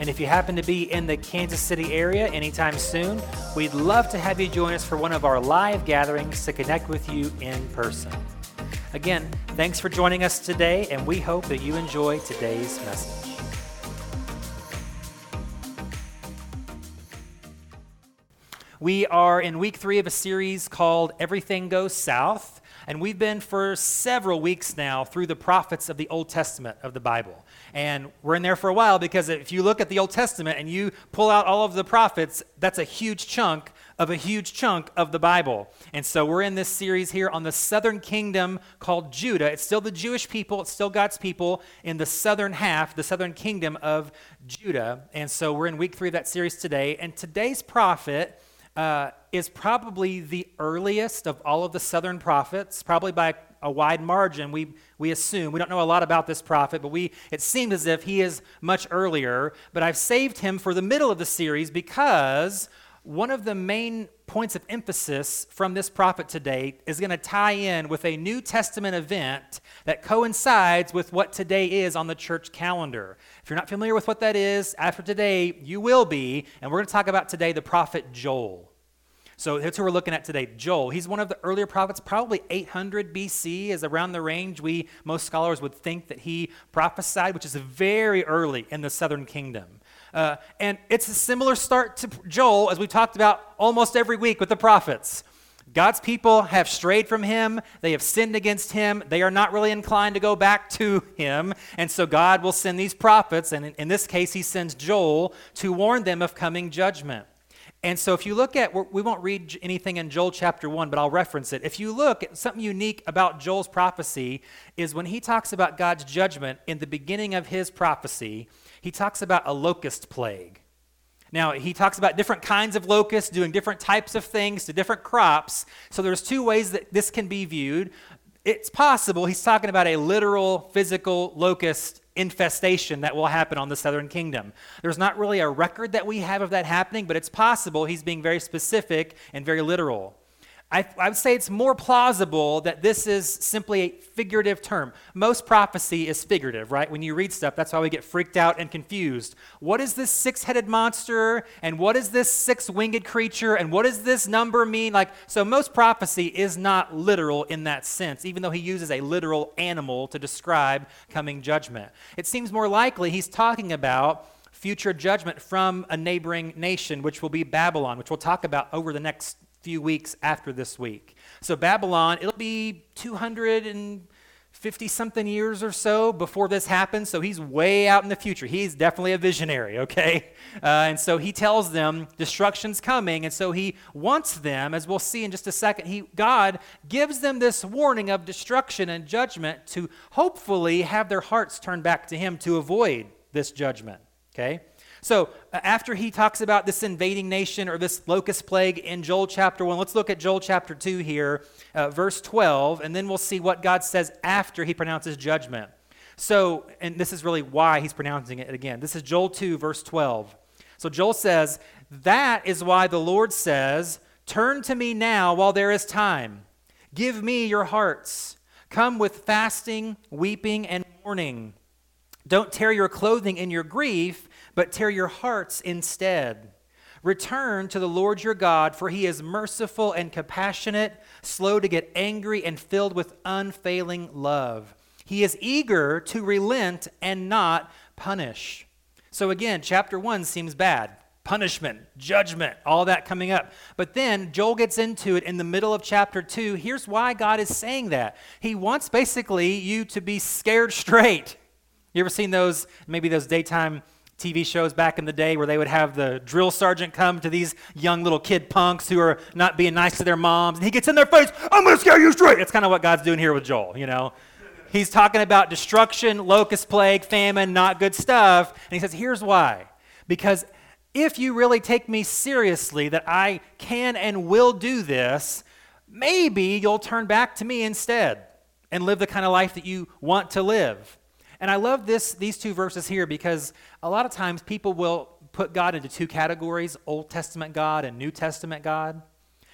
And if you happen to be in the Kansas City area anytime soon, we'd love to have you join us for one of our live gatherings to connect with you in person. Again, thanks for joining us today, and we hope that you enjoy today's message. We are in week three of a series called Everything Goes South. And we've been for several weeks now through the prophets of the Old Testament of the Bible. And we're in there for a while because if you look at the Old Testament and you pull out all of the prophets, that's a huge chunk of a huge chunk of the Bible. And so we're in this series here on the southern kingdom called Judah. It's still the Jewish people, it's still God's people in the southern half, the southern kingdom of Judah. And so we're in week three of that series today. And today's prophet uh, is probably the earliest of all of the southern prophets, probably by a wide margin. We, we assume. We don't know a lot about this prophet, but we, it seems as if he is much earlier. But I've saved him for the middle of the series because one of the main points of emphasis from this prophet today is going to tie in with a New Testament event that coincides with what today is on the church calendar. If you're not familiar with what that is, after today, you will be. And we're going to talk about today the prophet Joel. So that's who we're looking at today. Joel. He's one of the earlier prophets, probably 800 BC is around the range we, most scholars would think that he prophesied, which is very early in the southern kingdom. Uh, and it's a similar start to Joel, as we talked about almost every week with the prophets. God's people have strayed from him. They have sinned against him. They are not really inclined to go back to him. And so God will send these prophets, and in, in this case, he sends Joel to warn them of coming judgment. And so, if you look at, we won't read anything in Joel chapter 1, but I'll reference it. If you look, at something unique about Joel's prophecy is when he talks about God's judgment in the beginning of his prophecy, he talks about a locust plague. Now, he talks about different kinds of locusts doing different types of things to different crops. So, there's two ways that this can be viewed. It's possible he's talking about a literal, physical locust infestation that will happen on the southern kingdom. There's not really a record that we have of that happening, but it's possible he's being very specific and very literal. I, I, would say it's more plausible that this is simply a figurative term. Most prophecy is figurative, right? When you read stuff, that's why we get freaked out and confused. What is this six headed monster? And what is this six winged creature? And what does this number mean? Like, so most prophecy is not literal in that sense, even though he uses a literal animal to describe coming judgment. It seems more likely he's talking about future judgment from a neighboring nation, which will be Babylon, which we'll talk about over the next few weeks after this week. So, Babylon, it'll be 250 something years or so before this happens. So, he's way out in the future. He's definitely a visionary, okay? Uh, and so, he tells them destruction's coming. And so, he wants them, as we'll see in just a second, he, God gives them this warning of destruction and judgment to hopefully have their hearts turned back to him to avoid this judgment, okay? So, uh, after he talks about this invading nation or this locust plague in Joel chapter 1, let's look at Joel chapter 2 here, uh, verse 12, and then we'll see what God says after he pronounces judgment. So, and this is really why he's pronouncing it again. This is Joel 2, verse 12. So, Joel says, That is why the Lord says, Turn to me now while there is time. Give me your hearts. Come with fasting, weeping, and mourning. Don't tear your clothing in your grief but tear your hearts instead. Return to the Lord your God, for he is merciful and compassionate, slow to get angry, and filled with unfailing love. He is eager to relent and not punish. So, again, chapter one seems bad punishment, judgment, all that coming up. But then Joel gets into it in the middle of chapter 2. Here's why God is saying that. He wants basically you to be scared straight. You ever seen those, maybe those daytime TV shows back in the day where they would have the drill sergeant come to these young little kid punks who are not being nice to their moms, and he gets in their face, I'm going to scare you straight. That's kind of what God's doing here with Joel, you know. He's talking about destruction, locust plague, famine, not good stuff, and he says, here's why. Because if you really take me seriously that I can and will do this, maybe you'll turn back to me instead and live the kind of life that you want to live. And I love this, these two verses here because a lot of times people will put God into two categories Old Testament God and New Testament God.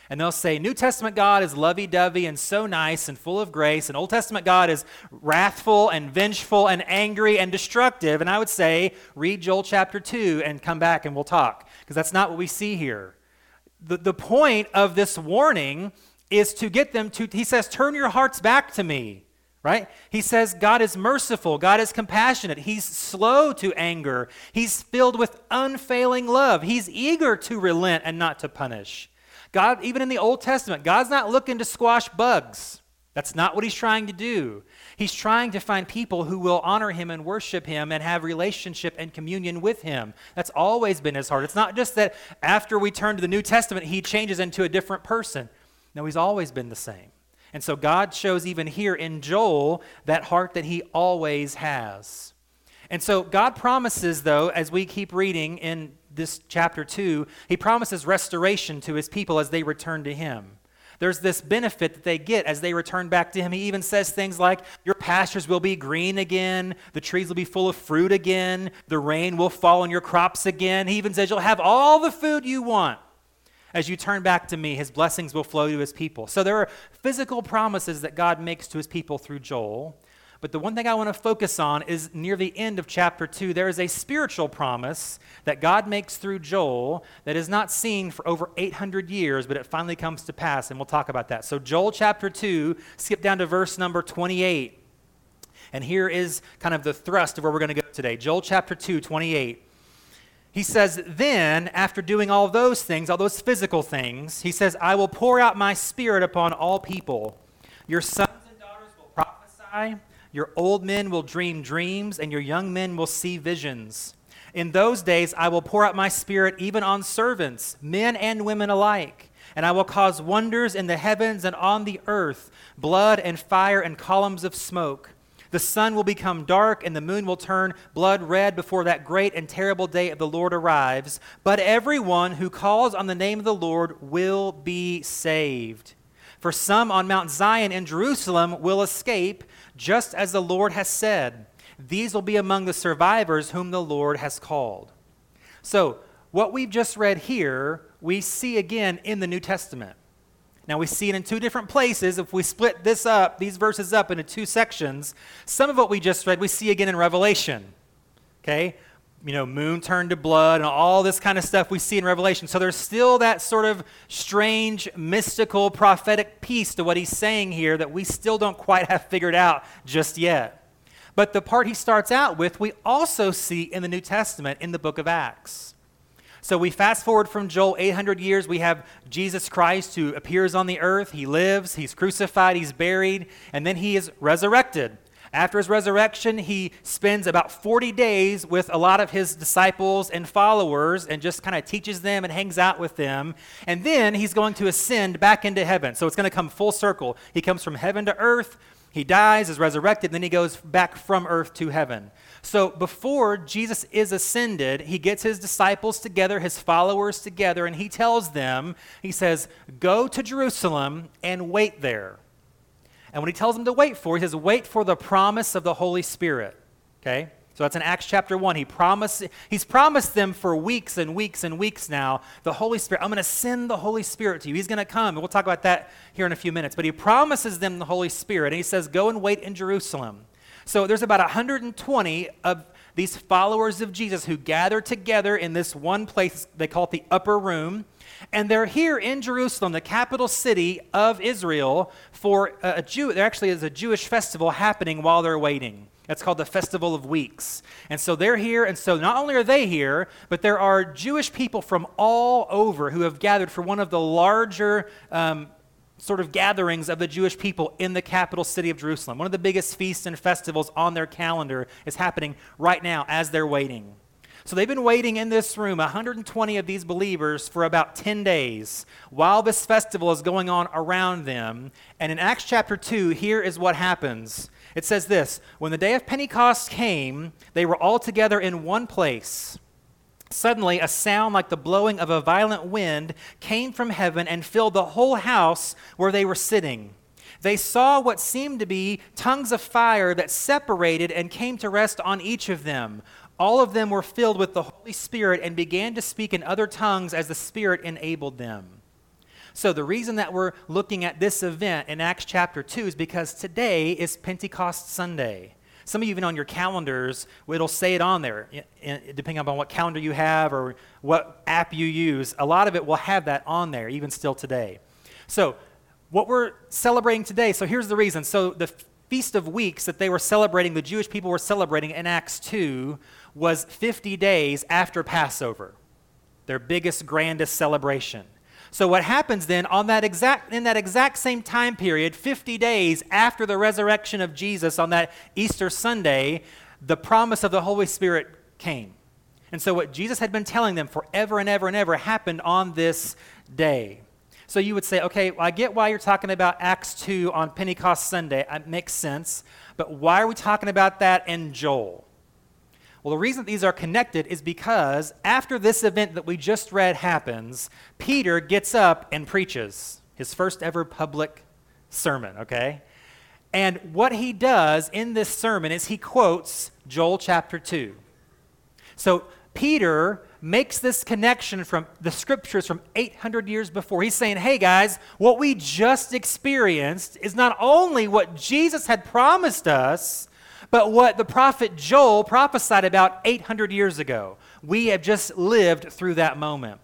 And they'll say, New Testament God is lovey dovey and so nice and full of grace, and Old Testament God is wrathful and vengeful and angry and destructive. And I would say, read Joel chapter 2 and come back and we'll talk, because that's not what we see here. The, the point of this warning is to get them to, he says, turn your hearts back to me right? He says God is merciful, God is compassionate, He's slow to anger, He's filled with unfailing love, He's eager to relent and not to punish. God, even in the Old Testament, God's not looking to squash bugs. That's not what He's trying to do. He's trying to find people who will honor Him and worship Him and have relationship and communion with Him. That's always been His heart. It's not just that after we turn to the New Testament, He changes into a different person. No, He's always been the same. And so God shows even here in Joel that heart that he always has. And so God promises, though, as we keep reading in this chapter 2, he promises restoration to his people as they return to him. There's this benefit that they get as they return back to him. He even says things like, Your pastures will be green again, the trees will be full of fruit again, the rain will fall on your crops again. He even says, You'll have all the food you want. As you turn back to me, his blessings will flow to his people. So there are physical promises that God makes to his people through Joel. But the one thing I want to focus on is near the end of chapter 2, there is a spiritual promise that God makes through Joel that is not seen for over 800 years, but it finally comes to pass, and we'll talk about that. So, Joel chapter 2, skip down to verse number 28. And here is kind of the thrust of where we're going to go today. Joel chapter 2, 28. He says, Then, after doing all those things, all those physical things, he says, I will pour out my spirit upon all people. Your sons and daughters will prophesy, your old men will dream dreams, and your young men will see visions. In those days, I will pour out my spirit even on servants, men and women alike. And I will cause wonders in the heavens and on the earth blood and fire and columns of smoke. The sun will become dark and the moon will turn blood red before that great and terrible day of the Lord arrives. But everyone who calls on the name of the Lord will be saved. For some on Mount Zion in Jerusalem will escape, just as the Lord has said. These will be among the survivors whom the Lord has called. So, what we've just read here, we see again in the New Testament. Now we see it in two different places. If we split this up, these verses up into two sections, some of what we just read we see again in Revelation. Okay? You know, moon turned to blood and all this kind of stuff we see in Revelation. So there's still that sort of strange, mystical, prophetic piece to what he's saying here that we still don't quite have figured out just yet. But the part he starts out with, we also see in the New Testament in the book of Acts. So we fast forward from Joel 800 years. We have Jesus Christ who appears on the earth. He lives, he's crucified, he's buried, and then he is resurrected. After his resurrection, he spends about 40 days with a lot of his disciples and followers and just kind of teaches them and hangs out with them. And then he's going to ascend back into heaven. So it's going to come full circle. He comes from heaven to earth, he dies, is resurrected, then he goes back from earth to heaven. So before Jesus is ascended, he gets his disciples together, his followers together, and he tells them, he says, Go to Jerusalem and wait there. And when he tells them to wait for, he says, Wait for the promise of the Holy Spirit. Okay? So that's in Acts chapter 1. He promised, he's promised them for weeks and weeks and weeks now the Holy Spirit. I'm going to send the Holy Spirit to you. He's going to come. And we'll talk about that here in a few minutes. But he promises them the Holy Spirit. And he says, Go and wait in Jerusalem. So there's about 120 of these followers of Jesus who gather together in this one place. They call it the upper room. And they're here in Jerusalem, the capital city of Israel, for a Jew. There actually is a Jewish festival happening while they're waiting. That's called the Festival of Weeks. And so they're here, and so not only are they here, but there are Jewish people from all over who have gathered for one of the larger um, sort of gatherings of the Jewish people in the capital city of Jerusalem. One of the biggest feasts and festivals on their calendar is happening right now as they're waiting. So they've been waiting in this room, 120 of these believers, for about 10 days while this festival is going on around them. And in Acts chapter 2, here is what happens. It says this When the day of Pentecost came, they were all together in one place. Suddenly, a sound like the blowing of a violent wind came from heaven and filled the whole house where they were sitting. They saw what seemed to be tongues of fire that separated and came to rest on each of them. All of them were filled with the Holy Spirit and began to speak in other tongues as the Spirit enabled them. So, the reason that we're looking at this event in Acts chapter 2 is because today is Pentecost Sunday. Some of you, even on your calendars, it'll say it on there, depending upon what calendar you have or what app you use. A lot of it will have that on there, even still today. So, what we're celebrating today, so here's the reason. So, the Feast of Weeks that they were celebrating, the Jewish people were celebrating in Acts 2, was 50 days after Passover, their biggest, grandest celebration. So what happens then on that exact in that exact same time period, 50 days after the resurrection of Jesus on that Easter Sunday, the promise of the Holy Spirit came. And so what Jesus had been telling them forever and ever and ever happened on this day. So you would say, okay, well, I get why you're talking about Acts 2 on Pentecost Sunday. It makes sense. But why are we talking about that in Joel? Well, the reason these are connected is because after this event that we just read happens, Peter gets up and preaches his first ever public sermon, okay? And what he does in this sermon is he quotes Joel chapter 2. So Peter makes this connection from the scriptures from 800 years before. He's saying, hey guys, what we just experienced is not only what Jesus had promised us, but what the prophet Joel prophesied about 800 years ago. We have just lived through that moment.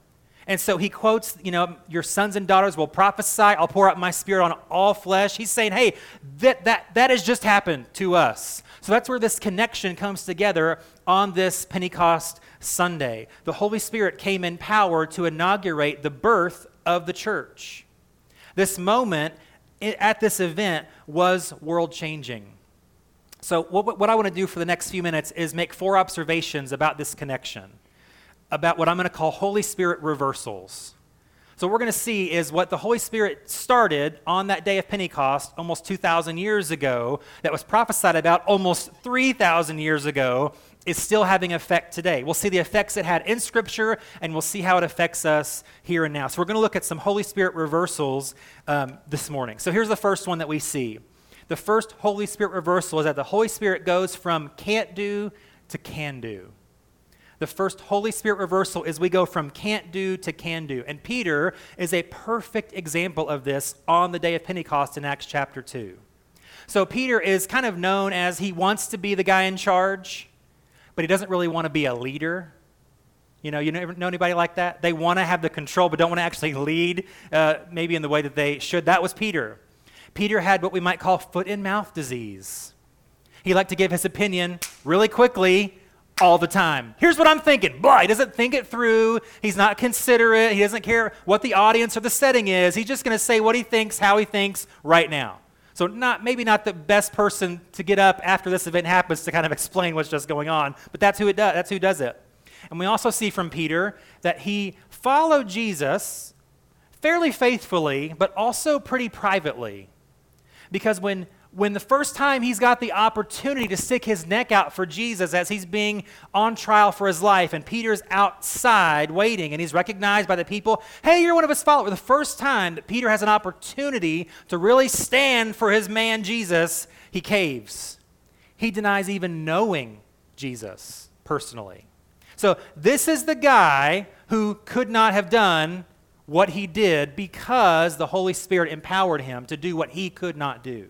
And so he quotes, you know, your sons and daughters will prophesy. I'll pour out my spirit on all flesh. He's saying, hey, that, that, that has just happened to us. So that's where this connection comes together on this Pentecost Sunday. The Holy Spirit came in power to inaugurate the birth of the church. This moment at this event was world changing. So, what, what I want to do for the next few minutes is make four observations about this connection, about what I'm going to call Holy Spirit reversals. So, what we're going to see is what the Holy Spirit started on that day of Pentecost almost 2,000 years ago, that was prophesied about almost 3,000 years ago, is still having effect today. We'll see the effects it had in Scripture, and we'll see how it affects us here and now. So, we're going to look at some Holy Spirit reversals um, this morning. So, here's the first one that we see the first Holy Spirit reversal is that the Holy Spirit goes from can't do to can do. The first Holy Spirit reversal is we go from can't do to can do. And Peter is a perfect example of this on the day of Pentecost in Acts chapter 2. So Peter is kind of known as he wants to be the guy in charge, but he doesn't really want to be a leader. You know, you know, know anybody like that? They want to have the control, but don't want to actually lead, uh, maybe in the way that they should. That was Peter. Peter had what we might call foot and mouth disease. He liked to give his opinion really quickly all the time. Here's what I'm thinking. Blah, he doesn't think it through. He's not considerate. He doesn't care what the audience or the setting is. He's just going to say what he thinks, how he thinks right now. So not maybe not the best person to get up after this event happens to kind of explain what's just going on, but that's who it does. That's who does it. And we also see from Peter that he followed Jesus fairly faithfully, but also pretty privately. Because when, when the first time he's got the opportunity to stick his neck out for Jesus as he's being on trial for his life, and Peter's outside waiting, and he's recognized by the people, hey, you're one of his followers. The first time that Peter has an opportunity to really stand for his man Jesus, he caves. He denies even knowing Jesus personally. So, this is the guy who could not have done what he did because the Holy Spirit empowered him to do what he could not do.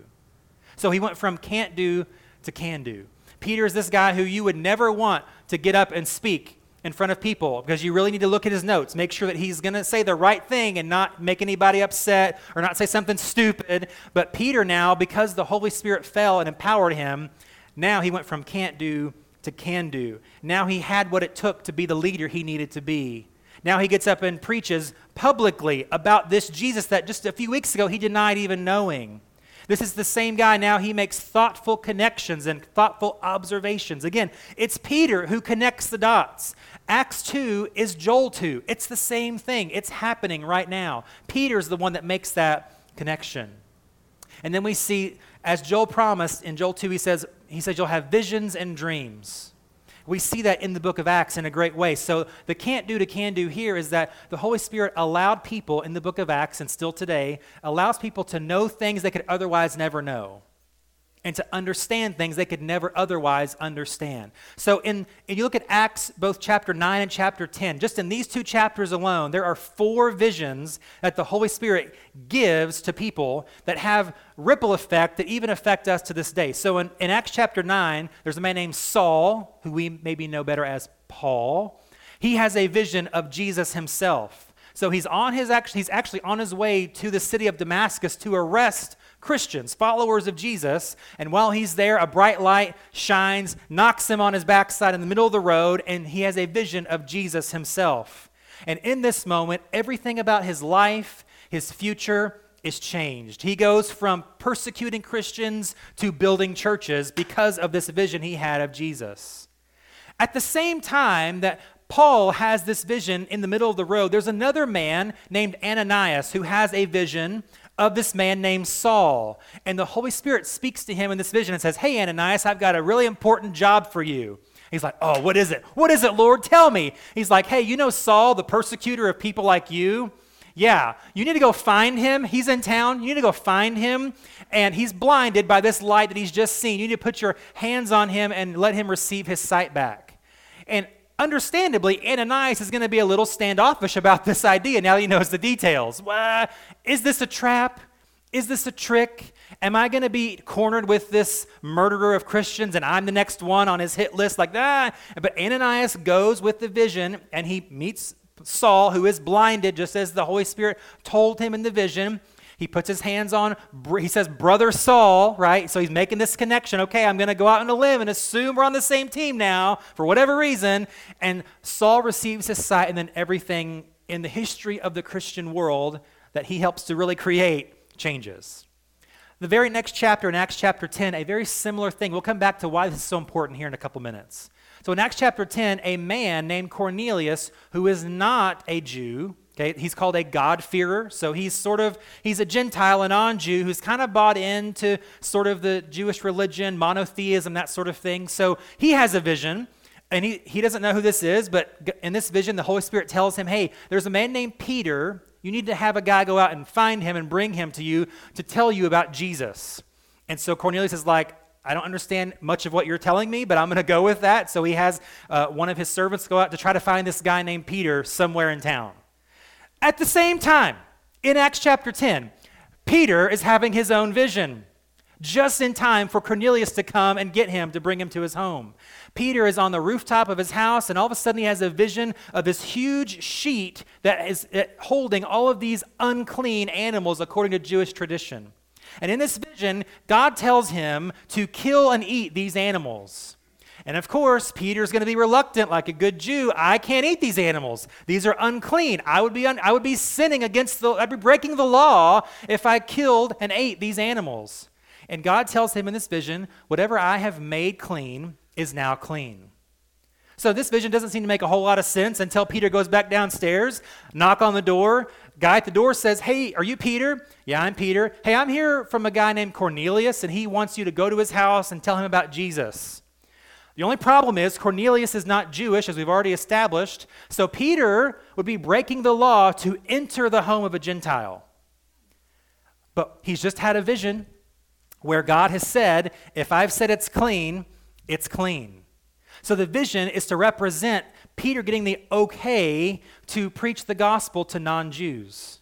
So he went from can't do to can do. Peter is this guy who you would never want to get up and speak in front of people because you really need to look at his notes, make sure that he's going to say the right thing and not make anybody upset or not say something stupid. But Peter now, because the Holy Spirit fell and empowered him, now he went from can't do to can do. Now he had what it took to be the leader he needed to be now he gets up and preaches publicly about this Jesus that just a few weeks ago he denied even knowing. This is the same guy now. He makes thoughtful connections and thoughtful observations. Again, it's Peter who connects the dots. Acts 2 is Joel 2. It's the same thing. It's happening right now. Peter's the one that makes that connection. And then we see, as Joel promised in Joel 2, he says, he says, You'll have visions and dreams. We see that in the book of Acts in a great way. So, the can't do to can do here is that the Holy Spirit allowed people in the book of Acts and still today allows people to know things they could otherwise never know and to understand things they could never otherwise understand. So, in, you look at Acts, both chapter 9 and chapter 10, just in these two chapters alone, there are four visions that the Holy Spirit gives to people that have ripple effect that even affect us to this day. So, in, in Acts chapter 9, there's a man named Saul, who we maybe know better as Paul. He has a vision of Jesus himself. So he's on his actually he's actually on his way to the city of Damascus to arrest Christians, followers of Jesus. And while he's there, a bright light shines, knocks him on his backside in the middle of the road, and he has a vision of Jesus himself. And in this moment, everything about his life, his future, is changed. He goes from persecuting Christians to building churches because of this vision he had of Jesus. At the same time that Paul has this vision in the middle of the road, there's another man named Ananias who has a vision of this man named Saul. And the Holy Spirit speaks to him in this vision and says, Hey, Ananias, I've got a really important job for you. He's like, Oh, what is it? What is it, Lord? Tell me. He's like, Hey, you know Saul, the persecutor of people like you? Yeah, you need to go find him. He's in town. You need to go find him. And he's blinded by this light that he's just seen. You need to put your hands on him and let him receive his sight back. And understandably, Ananias is going to be a little standoffish about this idea now he knows the details. Is this a trap? Is this a trick? Am I going to be cornered with this murderer of Christians and I'm the next one on his hit list like that? But Ananias goes with the vision and he meets Saul, who is blinded, just as the Holy Spirit told him in the vision. He puts his hands on, he says, Brother Saul, right? So he's making this connection. Okay, I'm going to go out on a limb and assume we're on the same team now for whatever reason. And Saul receives his sight, and then everything in the history of the Christian world that he helps to really create changes. The very next chapter in Acts chapter 10, a very similar thing. We'll come back to why this is so important here in a couple minutes. So in Acts chapter 10, a man named Cornelius, who is not a Jew, Okay, he's called a God-fearer. So he's sort of he's a Gentile, a non-Jew who's kind of bought into sort of the Jewish religion, monotheism, that sort of thing. So he has a vision, and he, he doesn't know who this is, but in this vision, the Holy Spirit tells him, Hey, there's a man named Peter. You need to have a guy go out and find him and bring him to you to tell you about Jesus. And so Cornelius is like, I don't understand much of what you're telling me, but I'm going to go with that. So he has uh, one of his servants go out to try to find this guy named Peter somewhere in town. At the same time, in Acts chapter 10, Peter is having his own vision just in time for Cornelius to come and get him to bring him to his home. Peter is on the rooftop of his house, and all of a sudden he has a vision of this huge sheet that is uh, holding all of these unclean animals according to Jewish tradition. And in this vision, God tells him to kill and eat these animals. And of course, Peter's going to be reluctant, like a good Jew. I can't eat these animals. These are unclean. I would be, un- I would be sinning against the, I'd be breaking the law if I killed and ate these animals. And God tells him in this vision, whatever I have made clean is now clean. So this vision doesn't seem to make a whole lot of sense until Peter goes back downstairs, knock on the door. Guy at the door says, Hey, are you Peter? Yeah, I'm Peter. Hey, I'm here from a guy named Cornelius, and he wants you to go to his house and tell him about Jesus. The only problem is Cornelius is not Jewish, as we've already established. So Peter would be breaking the law to enter the home of a Gentile. But he's just had a vision where God has said, if I've said it's clean, it's clean. So the vision is to represent Peter getting the okay to preach the gospel to non Jews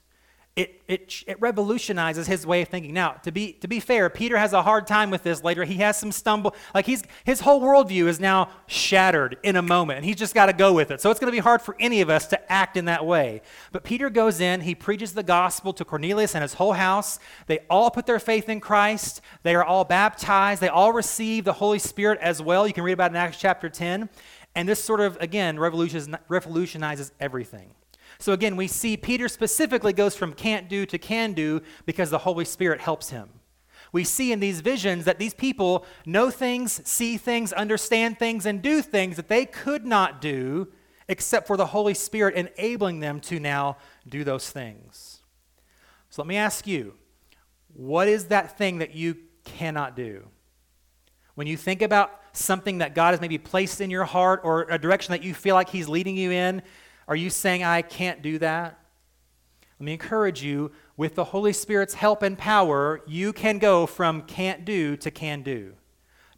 it, it, it revolutionizes his way of thinking. Now, to be, to be fair, Peter has a hard time with this later. He has some stumble. Like he's, his whole worldview is now shattered in a moment, and he's just got to go with it. So it's going to be hard for any of us to act in that way. But Peter goes in, he preaches the gospel to Cornelius and his whole house. They all put their faith in Christ. They are all baptized. They all receive the Holy Spirit as well. You can read about it in Acts chapter 10. And this sort of, again, revolutionizes everything. So again, we see Peter specifically goes from can't do to can do because the Holy Spirit helps him. We see in these visions that these people know things, see things, understand things, and do things that they could not do except for the Holy Spirit enabling them to now do those things. So let me ask you what is that thing that you cannot do? When you think about something that God has maybe placed in your heart or a direction that you feel like He's leading you in, are you saying, I can't do that? Let me encourage you with the Holy Spirit's help and power, you can go from can't do to can do.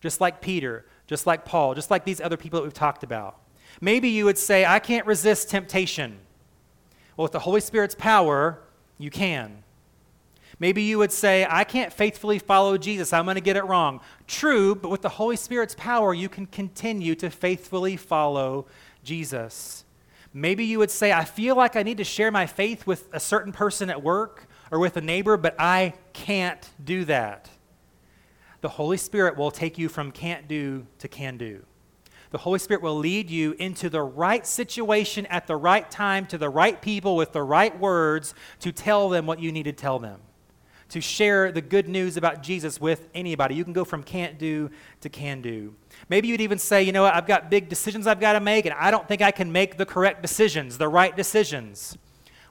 Just like Peter, just like Paul, just like these other people that we've talked about. Maybe you would say, I can't resist temptation. Well, with the Holy Spirit's power, you can. Maybe you would say, I can't faithfully follow Jesus. I'm going to get it wrong. True, but with the Holy Spirit's power, you can continue to faithfully follow Jesus. Maybe you would say, I feel like I need to share my faith with a certain person at work or with a neighbor, but I can't do that. The Holy Spirit will take you from can't do to can do. The Holy Spirit will lead you into the right situation at the right time to the right people with the right words to tell them what you need to tell them to share the good news about Jesus with anybody. You can go from can't do to can do. Maybe you'd even say, you know what, I've got big decisions I've got to make, and I don't think I can make the correct decisions, the right decisions.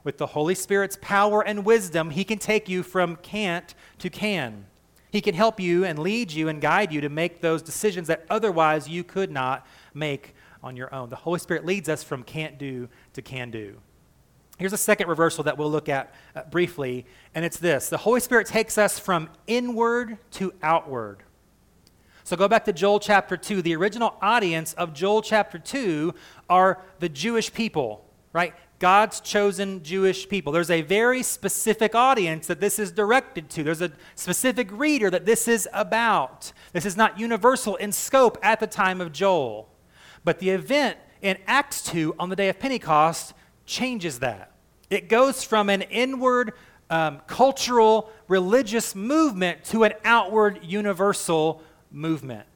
With the Holy Spirit's power and wisdom, He can take you from can't to can. He can help you and lead you and guide you to make those decisions that otherwise you could not make on your own. The Holy Spirit leads us from can't do to can do. Here's a second reversal that we'll look at uh, briefly, and it's this the Holy Spirit takes us from inward to outward. So go back to Joel chapter 2. The original audience of Joel chapter 2 are the Jewish people, right? God's chosen Jewish people. There's a very specific audience that this is directed to. There's a specific reader that this is about. This is not universal in scope at the time of Joel. But the event in Acts 2 on the day of Pentecost changes that. It goes from an inward um, cultural religious movement to an outward universal movement.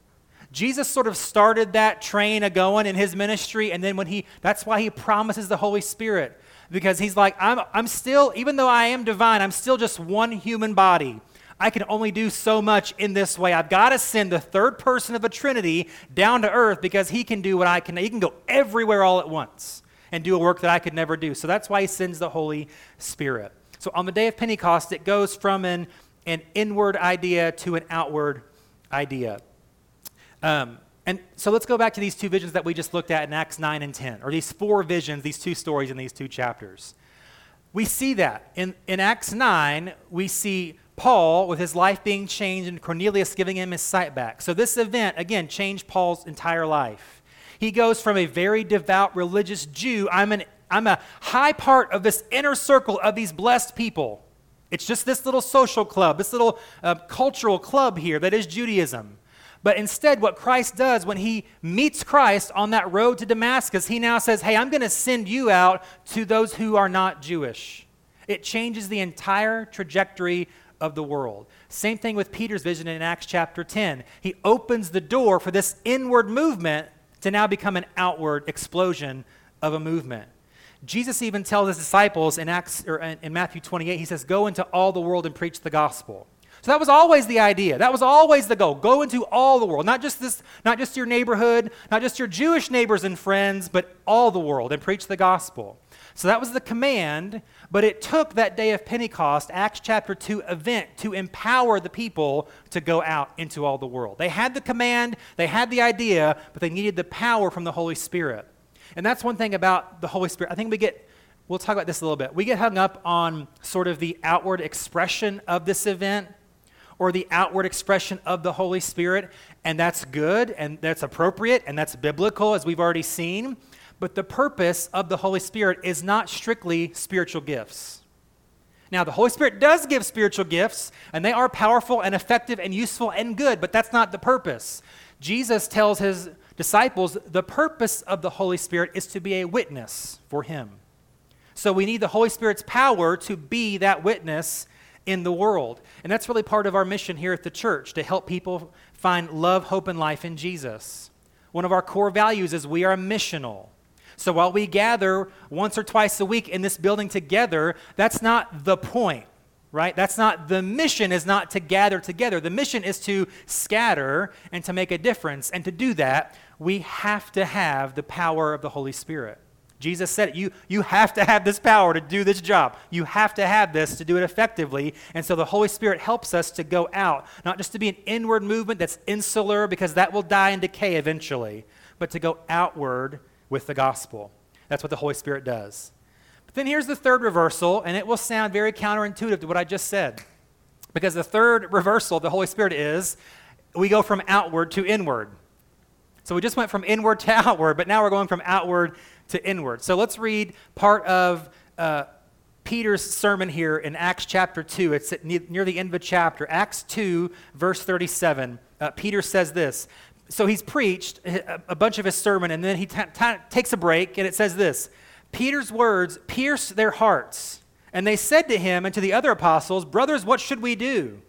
Jesus sort of started that train a going in his ministry, and then when he, that's why he promises the Holy Spirit, because he's like, I'm, I'm still, even though I am divine, I'm still just one human body. I can only do so much in this way. I've got to send the third person of the Trinity down to earth because he can do what I can. He can go everywhere all at once and do a work that I could never do. So that's why he sends the Holy Spirit. So on the day of Pentecost, it goes from an, an inward idea to an outward idea. Um, and so let's go back to these two visions that we just looked at in Acts 9 and 10, or these four visions, these two stories in these two chapters. We see that. In, in Acts 9, we see Paul with his life being changed and Cornelius giving him his sight back. So this event, again, changed Paul's entire life. He goes from a very devout religious Jew, I'm, an, I'm a high part of this inner circle of these blessed people. It's just this little social club, this little uh, cultural club here that is Judaism. But instead, what Christ does when he meets Christ on that road to Damascus, he now says, Hey, I'm going to send you out to those who are not Jewish. It changes the entire trajectory of the world. Same thing with Peter's vision in Acts chapter 10. He opens the door for this inward movement to now become an outward explosion of a movement. Jesus even tells his disciples in Acts or in Matthew 28, he says, "Go into all the world and preach the gospel." So that was always the idea. That was always the goal. Go into all the world, not just this, not just your neighborhood, not just your Jewish neighbors and friends, but all the world and preach the gospel. So that was the command, but it took that day of Pentecost, Acts chapter 2 event, to empower the people to go out into all the world. They had the command, they had the idea, but they needed the power from the Holy Spirit. And that's one thing about the Holy Spirit. I think we get, we'll talk about this a little bit. We get hung up on sort of the outward expression of this event or the outward expression of the Holy Spirit, and that's good and that's appropriate and that's biblical, as we've already seen. But the purpose of the Holy Spirit is not strictly spiritual gifts. Now, the Holy Spirit does give spiritual gifts, and they are powerful and effective and useful and good, but that's not the purpose. Jesus tells his disciples the purpose of the Holy Spirit is to be a witness for him. So we need the Holy Spirit's power to be that witness in the world. And that's really part of our mission here at the church to help people find love, hope, and life in Jesus. One of our core values is we are missional. So while we gather once or twice a week in this building together, that's not the point, right? That's not the mission is not to gather together. The mission is to scatter and to make a difference. And to do that, we have to have the power of the Holy Spirit. Jesus said it. You, you have to have this power to do this job. You have to have this to do it effectively. And so the Holy Spirit helps us to go out, not just to be an inward movement that's insular because that will die and decay eventually, but to go outward with the gospel. That's what the Holy Spirit does. But then here's the third reversal, and it will sound very counterintuitive to what I just said. Because the third reversal of the Holy Spirit is we go from outward to inward. So we just went from inward to outward, but now we're going from outward to inward. So let's read part of uh, Peter's sermon here in Acts chapter 2. It's near the end of the chapter. Acts 2, verse 37. Uh, Peter says this. So he's preached a bunch of his sermon, and then he t- t- takes a break, and it says this Peter's words pierced their hearts, and they said to him and to the other apostles, Brothers, what should we do?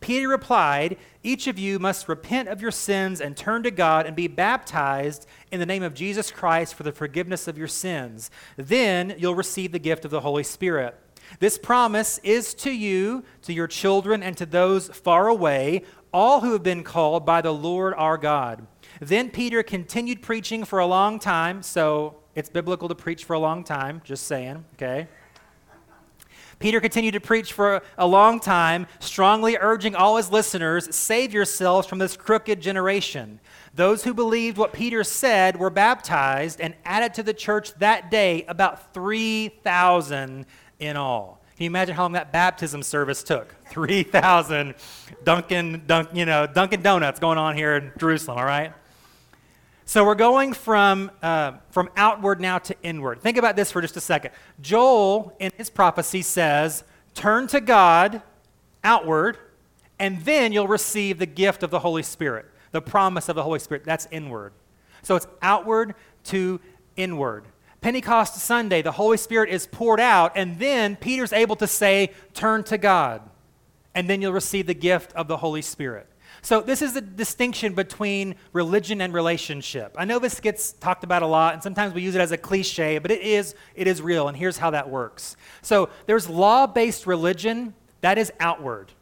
Peter replied, Each of you must repent of your sins and turn to God and be baptized in the name of Jesus Christ for the forgiveness of your sins. Then you'll receive the gift of the Holy Spirit. This promise is to you, to your children, and to those far away, all who have been called by the Lord our God. Then Peter continued preaching for a long time, so it's biblical to preach for a long time, just saying, okay? Peter continued to preach for a long time, strongly urging all his listeners save yourselves from this crooked generation. Those who believed what Peter said were baptized and added to the church that day about 3,000 in all. Can you imagine how long that baptism service took? 3,000 Dunkin', Dunk, you know, Dunkin' Donuts going on here in Jerusalem, all right? So we're going from, uh, from outward now to inward. Think about this for just a second. Joel, in his prophecy, says, Turn to God outward, and then you'll receive the gift of the Holy Spirit, the promise of the Holy Spirit. That's inward. So it's outward to inward. Pentecost Sunday, the Holy Spirit is poured out, and then Peter's able to say, Turn to God, and then you'll receive the gift of the Holy Spirit. So, this is the distinction between religion and relationship. I know this gets talked about a lot, and sometimes we use it as a cliche, but it is, it is real, and here's how that works. So, there's law based religion that is outward,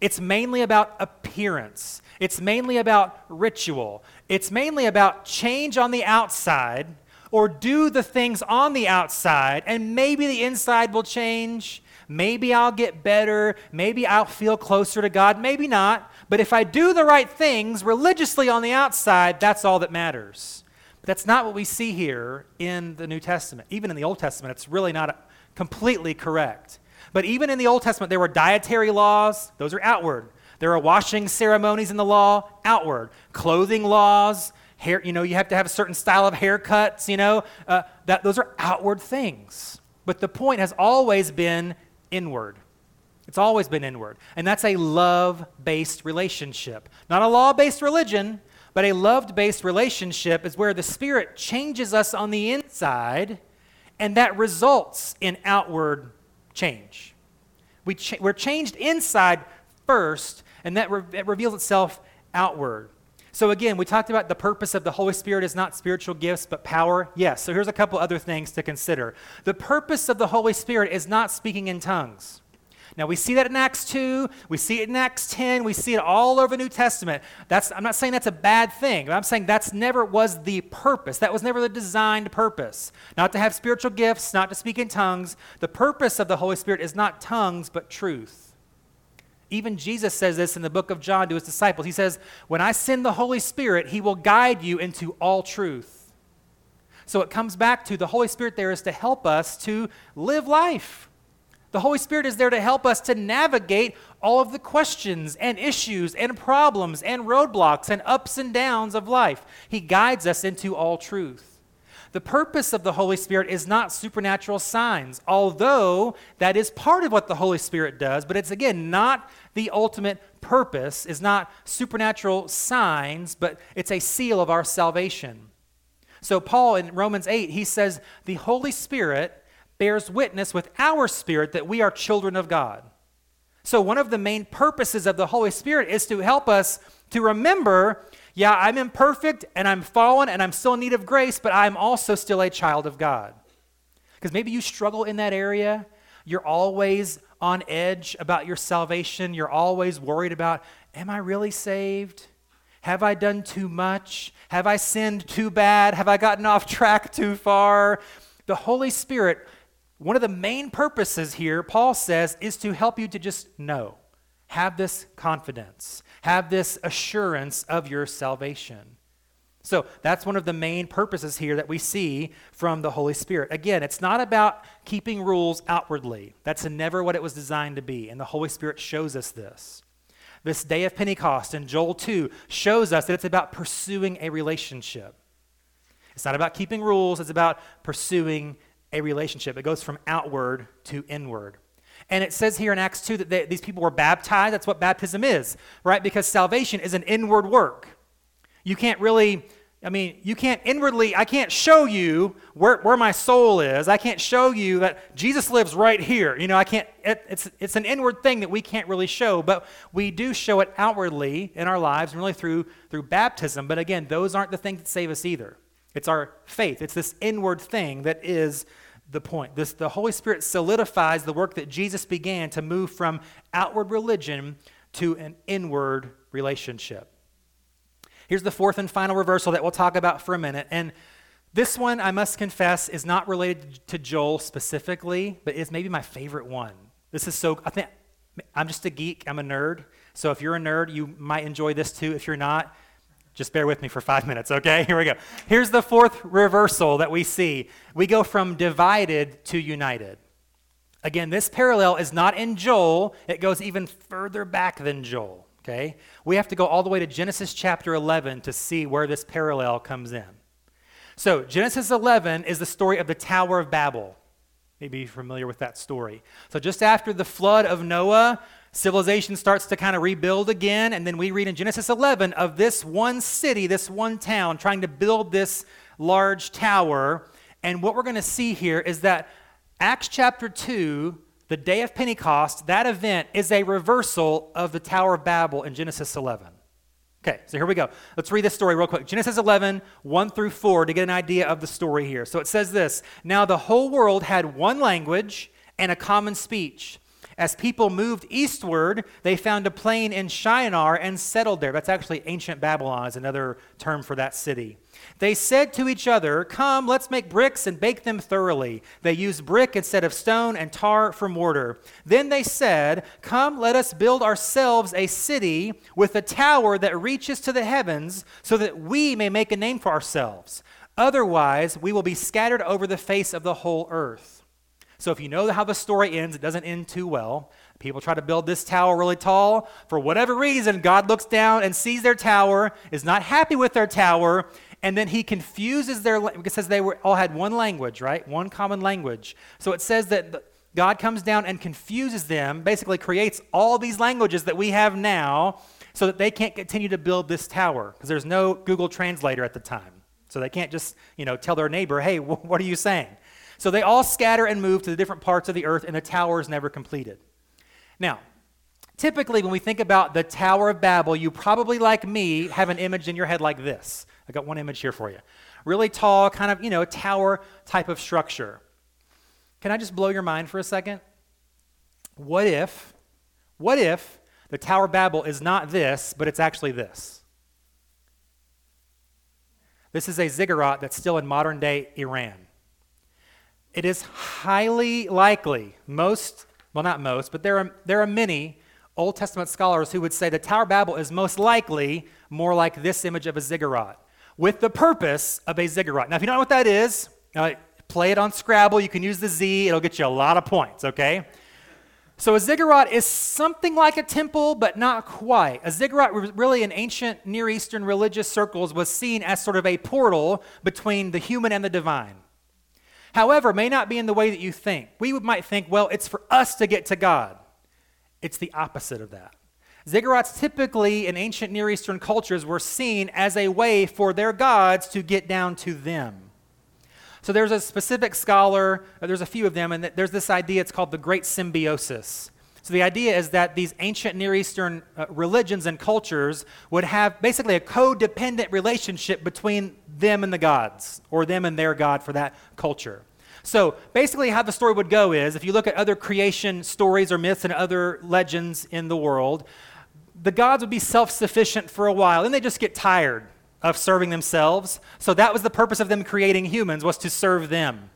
it's mainly about appearance, it's mainly about ritual, it's mainly about change on the outside. Or do the things on the outside, and maybe the inside will change. Maybe I'll get better. Maybe I'll feel closer to God. Maybe not. But if I do the right things religiously on the outside, that's all that matters. But that's not what we see here in the New Testament. Even in the Old Testament, it's really not completely correct. But even in the Old Testament, there were dietary laws, those are outward. There are washing ceremonies in the law, outward. Clothing laws, hair, you know, you have to have a certain style of haircuts, you know, uh, that, those are outward things. But the point has always been inward. It's always been inward. And that's a love based relationship. Not a law based religion, but a love based relationship is where the Spirit changes us on the inside, and that results in outward change. We we're changed inside first, and that re- it reveals itself outward. So, again, we talked about the purpose of the Holy Spirit is not spiritual gifts, but power. Yes. So, here's a couple other things to consider. The purpose of the Holy Spirit is not speaking in tongues. Now, we see that in Acts 2, we see it in Acts 10, we see it all over the New Testament. That's, I'm not saying that's a bad thing, I'm saying that's never was the purpose. That was never the designed purpose. Not to have spiritual gifts, not to speak in tongues. The purpose of the Holy Spirit is not tongues, but truth. Even Jesus says this in the book of John to his disciples. He says, When I send the Holy Spirit, he will guide you into all truth. So it comes back to the Holy Spirit there is to help us to live life the Holy Spirit is there to help us to navigate all of the questions and issues and problems and roadblocks and ups and downs of life. He guides us into all truth. The purpose of the Holy Spirit is not supernatural signs, although that is part of what the Holy Spirit does, but it's again not the ultimate purpose, is not supernatural signs, but it's a seal of our salvation. So, Paul in Romans 8, he says, The Holy Spirit bears witness with our spirit that we are children of God. So, one of the main purposes of the Holy Spirit is to help us to remember yeah, I'm imperfect and I'm fallen and I'm still in need of grace, but I'm also still a child of God. Because maybe you struggle in that area. You're always on edge about your salvation. You're always worried about, am I really saved? Have I done too much? Have I sinned too bad? Have I gotten off track too far? The Holy Spirit, one of the main purposes here, Paul says, is to help you to just know. Have this confidence, have this assurance of your salvation. So that's one of the main purposes here that we see from the Holy Spirit. Again, it's not about keeping rules outwardly. That's never what it was designed to be, and the Holy Spirit shows us this. This day of Pentecost in Joel 2 shows us that it's about pursuing a relationship. It's not about keeping rules, it's about pursuing a relationship. It goes from outward to inward. And it says here in Acts 2 that they, these people were baptized. That's what baptism is, right? Because salvation is an inward work. You can't really, I mean, you can't inwardly, I can't show you where, where my soul is. I can't show you that Jesus lives right here. You know, I can't, it, it's, it's an inward thing that we can't really show, but we do show it outwardly in our lives and really through, through baptism. But again, those aren't the things that save us either. It's our faith, it's this inward thing that is the point. This, the Holy Spirit solidifies the work that Jesus began to move from outward religion to an inward relationship. Here's the fourth and final reversal that we'll talk about for a minute. And this one, I must confess, is not related to Joel specifically, but is maybe my favorite one. This is so, I think, I'm just a geek, I'm a nerd. So if you're a nerd, you might enjoy this too. If you're not, just bear with me for five minutes, okay? Here we go. Here's the fourth reversal that we see. We go from divided to united. Again, this parallel is not in Joel, it goes even further back than Joel. Okay? We have to go all the way to Genesis chapter 11 to see where this parallel comes in. So, Genesis 11 is the story of the Tower of Babel. Maybe you're familiar with that story. So, just after the flood of Noah, civilization starts to kind of rebuild again. And then we read in Genesis 11 of this one city, this one town, trying to build this large tower. And what we're going to see here is that Acts chapter 2 the day of Pentecost, that event is a reversal of the Tower of Babel in Genesis 11. Okay, so here we go. Let's read this story real quick. Genesis 11, 1 through 4, to get an idea of the story here. So it says this Now the whole world had one language and a common speech. As people moved eastward, they found a plain in Shinar and settled there. That's actually ancient Babylon, is another term for that city. They said to each other, Come, let's make bricks and bake them thoroughly. They used brick instead of stone and tar for mortar. Then they said, Come, let us build ourselves a city with a tower that reaches to the heavens, so that we may make a name for ourselves. Otherwise, we will be scattered over the face of the whole earth. So, if you know how the story ends, it doesn't end too well. People try to build this tower really tall. For whatever reason, God looks down and sees their tower, is not happy with their tower, and then he confuses their it says they were all had one language right one common language so it says that god comes down and confuses them basically creates all these languages that we have now so that they can't continue to build this tower because there's no google translator at the time so they can't just you know tell their neighbor hey what are you saying so they all scatter and move to the different parts of the earth and the tower is never completed now typically when we think about the tower of babel you probably like me have an image in your head like this I got one image here for you. Really tall, kind of, you know, tower type of structure. Can I just blow your mind for a second? What if, what if the Tower of Babel is not this, but it's actually this? This is a ziggurat that's still in modern day Iran. It is highly likely, most, well, not most, but there are, there are many Old Testament scholars who would say the Tower of Babel is most likely more like this image of a ziggurat with the purpose of a ziggurat. Now, if you don't know what that is, uh, play it on Scrabble. You can use the Z, it'll get you a lot of points, okay? So, a ziggurat is something like a temple, but not quite. A ziggurat, really, in ancient Near Eastern religious circles, was seen as sort of a portal between the human and the divine. However, may not be in the way that you think. We might think, well, it's for us to get to God. It's the opposite of that. Ziggurats typically in ancient Near Eastern cultures were seen as a way for their gods to get down to them. So there's a specific scholar, there's a few of them, and there's this idea, it's called the Great Symbiosis. So the idea is that these ancient Near Eastern uh, religions and cultures would have basically a codependent relationship between them and the gods, or them and their God for that culture. So basically, how the story would go is if you look at other creation stories or myths and other legends in the world, the gods would be self sufficient for a while, then they just get tired of serving themselves. So that was the purpose of them creating humans, was to serve them.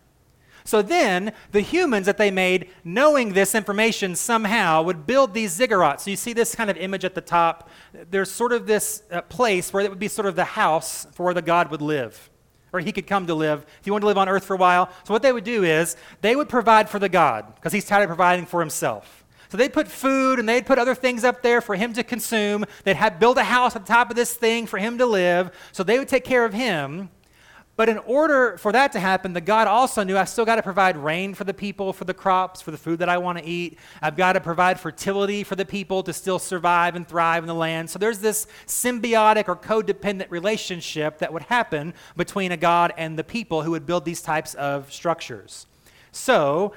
So then, the humans that they made, knowing this information somehow, would build these ziggurats. So you see this kind of image at the top. There's sort of this uh, place where it would be sort of the house for where the god would live, or he could come to live if he wanted to live on earth for a while. So what they would do is they would provide for the god because he's tired of providing for himself. So they'd put food and they'd put other things up there for him to consume. They'd have, build a house at the top of this thing for him to live. So they would take care of him. But in order for that to happen, the God also knew I've still got to provide rain for the people, for the crops, for the food that I want to eat. I've got to provide fertility for the people to still survive and thrive in the land. So there's this symbiotic or codependent relationship that would happen between a God and the people who would build these types of structures. So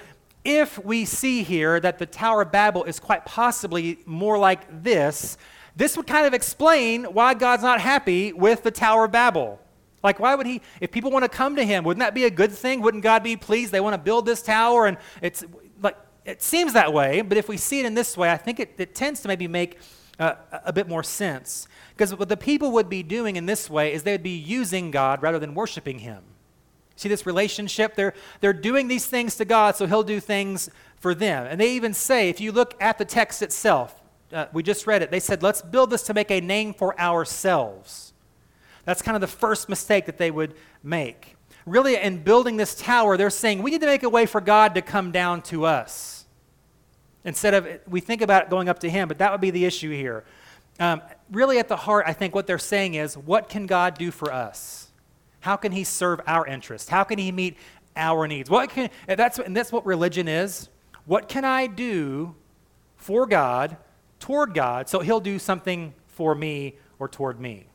if we see here that the Tower of Babel is quite possibly more like this, this would kind of explain why God's not happy with the Tower of Babel. Like, why would he, if people want to come to him, wouldn't that be a good thing? Wouldn't God be pleased? They want to build this tower, and it's like, it seems that way, but if we see it in this way, I think it, it tends to maybe make uh, a bit more sense. Because what the people would be doing in this way is they would be using God rather than worshiping him. See this relationship? They're, they're doing these things to God, so he'll do things for them. And they even say, if you look at the text itself, uh, we just read it, they said, let's build this to make a name for ourselves. That's kind of the first mistake that they would make. Really, in building this tower, they're saying we need to make a way for God to come down to us. Instead of, we think about going up to Him, but that would be the issue here. Um, really, at the heart, I think what they're saying is, what can God do for us? How can He serve our interests? How can He meet our needs? What can, that's, and that's what religion is. What can I do for God, toward God, so He'll do something for me or toward me?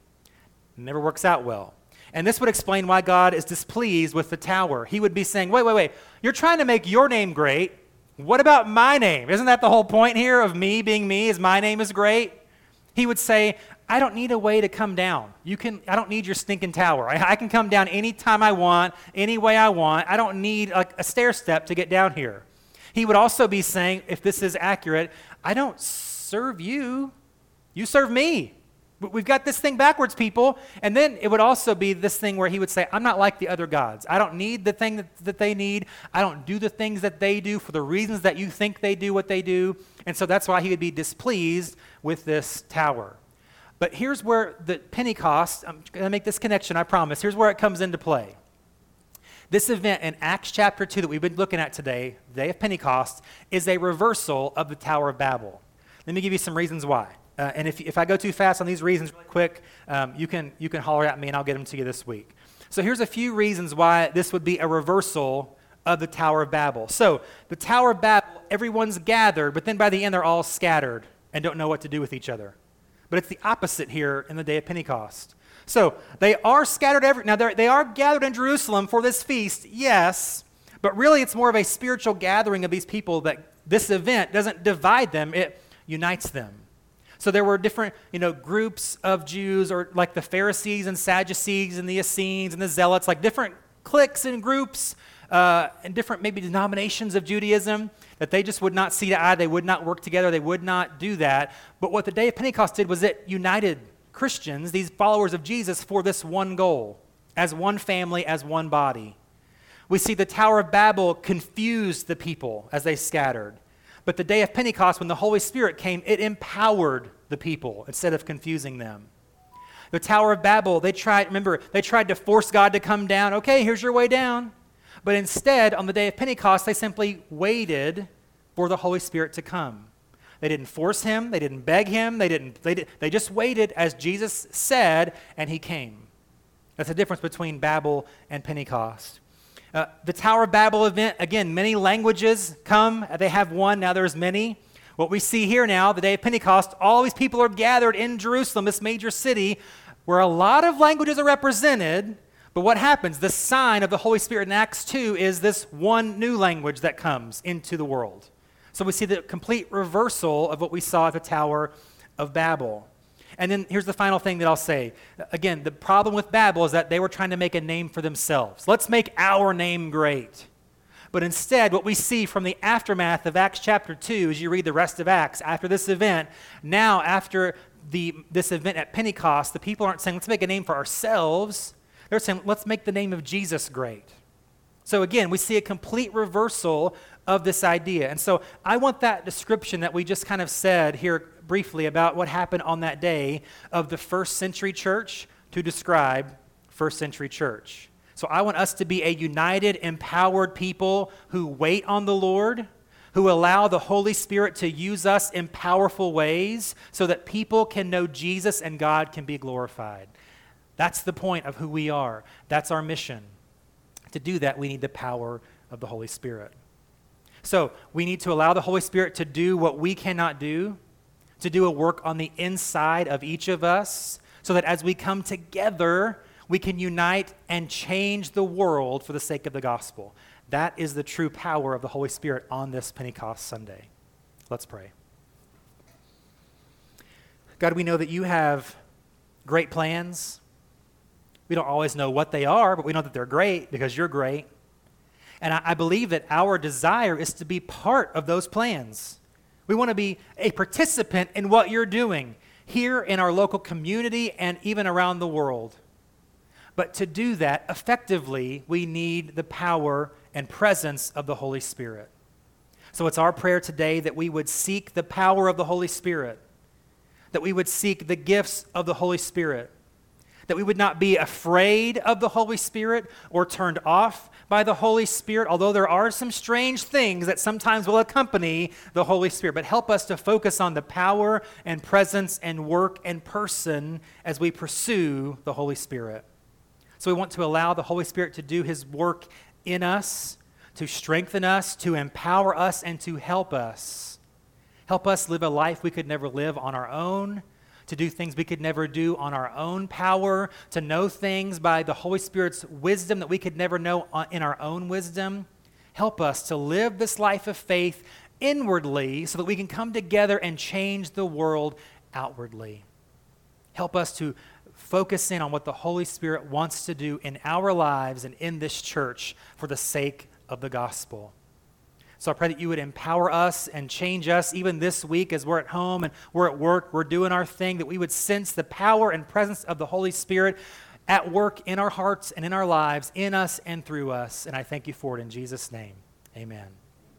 Never works out well. And this would explain why God is displeased with the tower. He would be saying, wait, wait, wait, you're trying to make your name great. What about my name? Isn't that the whole point here of me being me, is my name is great? He would say, I don't need a way to come down. You can, I don't need your stinking tower. I, I can come down anytime I want, any way I want. I don't need a, a stair step to get down here. He would also be saying, if this is accurate, I don't serve you, you serve me. We've got this thing backwards, people. And then it would also be this thing where he would say, I'm not like the other gods. I don't need the thing that, that they need. I don't do the things that they do for the reasons that you think they do what they do. And so that's why he would be displeased with this tower. But here's where the Pentecost, I'm going to make this connection, I promise. Here's where it comes into play. This event in Acts chapter 2 that we've been looking at today, the day of Pentecost, is a reversal of the Tower of Babel. Let me give you some reasons why. Uh, and if, if I go too fast on these reasons really quick, um, you, can, you can holler at me and I'll get them to you this week. So here's a few reasons why this would be a reversal of the Tower of Babel. So the Tower of Babel, everyone's gathered, but then by the end they're all scattered and don't know what to do with each other. But it's the opposite here in the day of Pentecost. So they are scattered every now they are gathered in Jerusalem for this feast, yes, but really it's more of a spiritual gathering of these people that this event doesn't divide them, it unites them. So there were different, you know, groups of Jews, or like the Pharisees and Sadducees and the Essenes and the Zealots, like different cliques and groups uh, and different maybe denominations of Judaism that they just would not see to eye. They would not work together. They would not do that. But what the day of Pentecost did was it united Christians, these followers of Jesus, for this one goal, as one family, as one body. We see the Tower of Babel confused the people as they scattered. But the day of Pentecost, when the Holy Spirit came, it empowered the people instead of confusing them. The Tower of Babel, they tried, remember, they tried to force God to come down. Okay, here's your way down. But instead, on the day of Pentecost, they simply waited for the Holy Spirit to come. They didn't force him, they didn't beg him, they, didn't, they, did, they just waited as Jesus said, and he came. That's the difference between Babel and Pentecost. Uh, the Tower of Babel event, again, many languages come. They have one, now there's many. What we see here now, the day of Pentecost, all these people are gathered in Jerusalem, this major city, where a lot of languages are represented. But what happens? The sign of the Holy Spirit in Acts 2 is this one new language that comes into the world. So we see the complete reversal of what we saw at the Tower of Babel. And then here's the final thing that I'll say. Again, the problem with Babel is that they were trying to make a name for themselves. Let's make our name great. But instead, what we see from the aftermath of Acts chapter 2, as you read the rest of Acts, after this event, now after the, this event at Pentecost, the people aren't saying, let's make a name for ourselves. They're saying, let's make the name of Jesus great. So again, we see a complete reversal of this idea. And so I want that description that we just kind of said here briefly about what happened on that day of the first century church to describe first century church. So I want us to be a united, empowered people who wait on the Lord, who allow the Holy Spirit to use us in powerful ways so that people can know Jesus and God can be glorified. That's the point of who we are. That's our mission. To do that, we need the power of the Holy Spirit. So we need to allow the Holy Spirit to do what we cannot do, to do a work on the inside of each of us, so that as we come together, we can unite and change the world for the sake of the gospel. That is the true power of the Holy Spirit on this Pentecost Sunday. Let's pray. God, we know that you have great plans. We don't always know what they are, but we know that they're great because you're great. And I, I believe that our desire is to be part of those plans. We want to be a participant in what you're doing here in our local community and even around the world. But to do that effectively, we need the power and presence of the Holy Spirit. So it's our prayer today that we would seek the power of the Holy Spirit, that we would seek the gifts of the Holy Spirit, that we would not be afraid of the Holy Spirit or turned off by the Holy Spirit, although there are some strange things that sometimes will accompany the Holy Spirit. But help us to focus on the power and presence and work and person as we pursue the Holy Spirit. So we want to allow the Holy Spirit to do his work in us, to strengthen us, to empower us, and to help us. Help us live a life we could never live on our own, to do things we could never do on our own power, to know things by the Holy Spirit's wisdom that we could never know uh, in our own wisdom. Help us to live this life of faith inwardly so that we can come together and change the world outwardly. Help us to focus in on what the Holy Spirit wants to do in our lives and in this church for the sake of the gospel. So I pray that you would empower us and change us even this week as we're at home and we're at work, we're doing our thing, that we would sense the power and presence of the Holy Spirit at work in our hearts and in our lives, in us and through us. And I thank you for it in Jesus' name. Amen.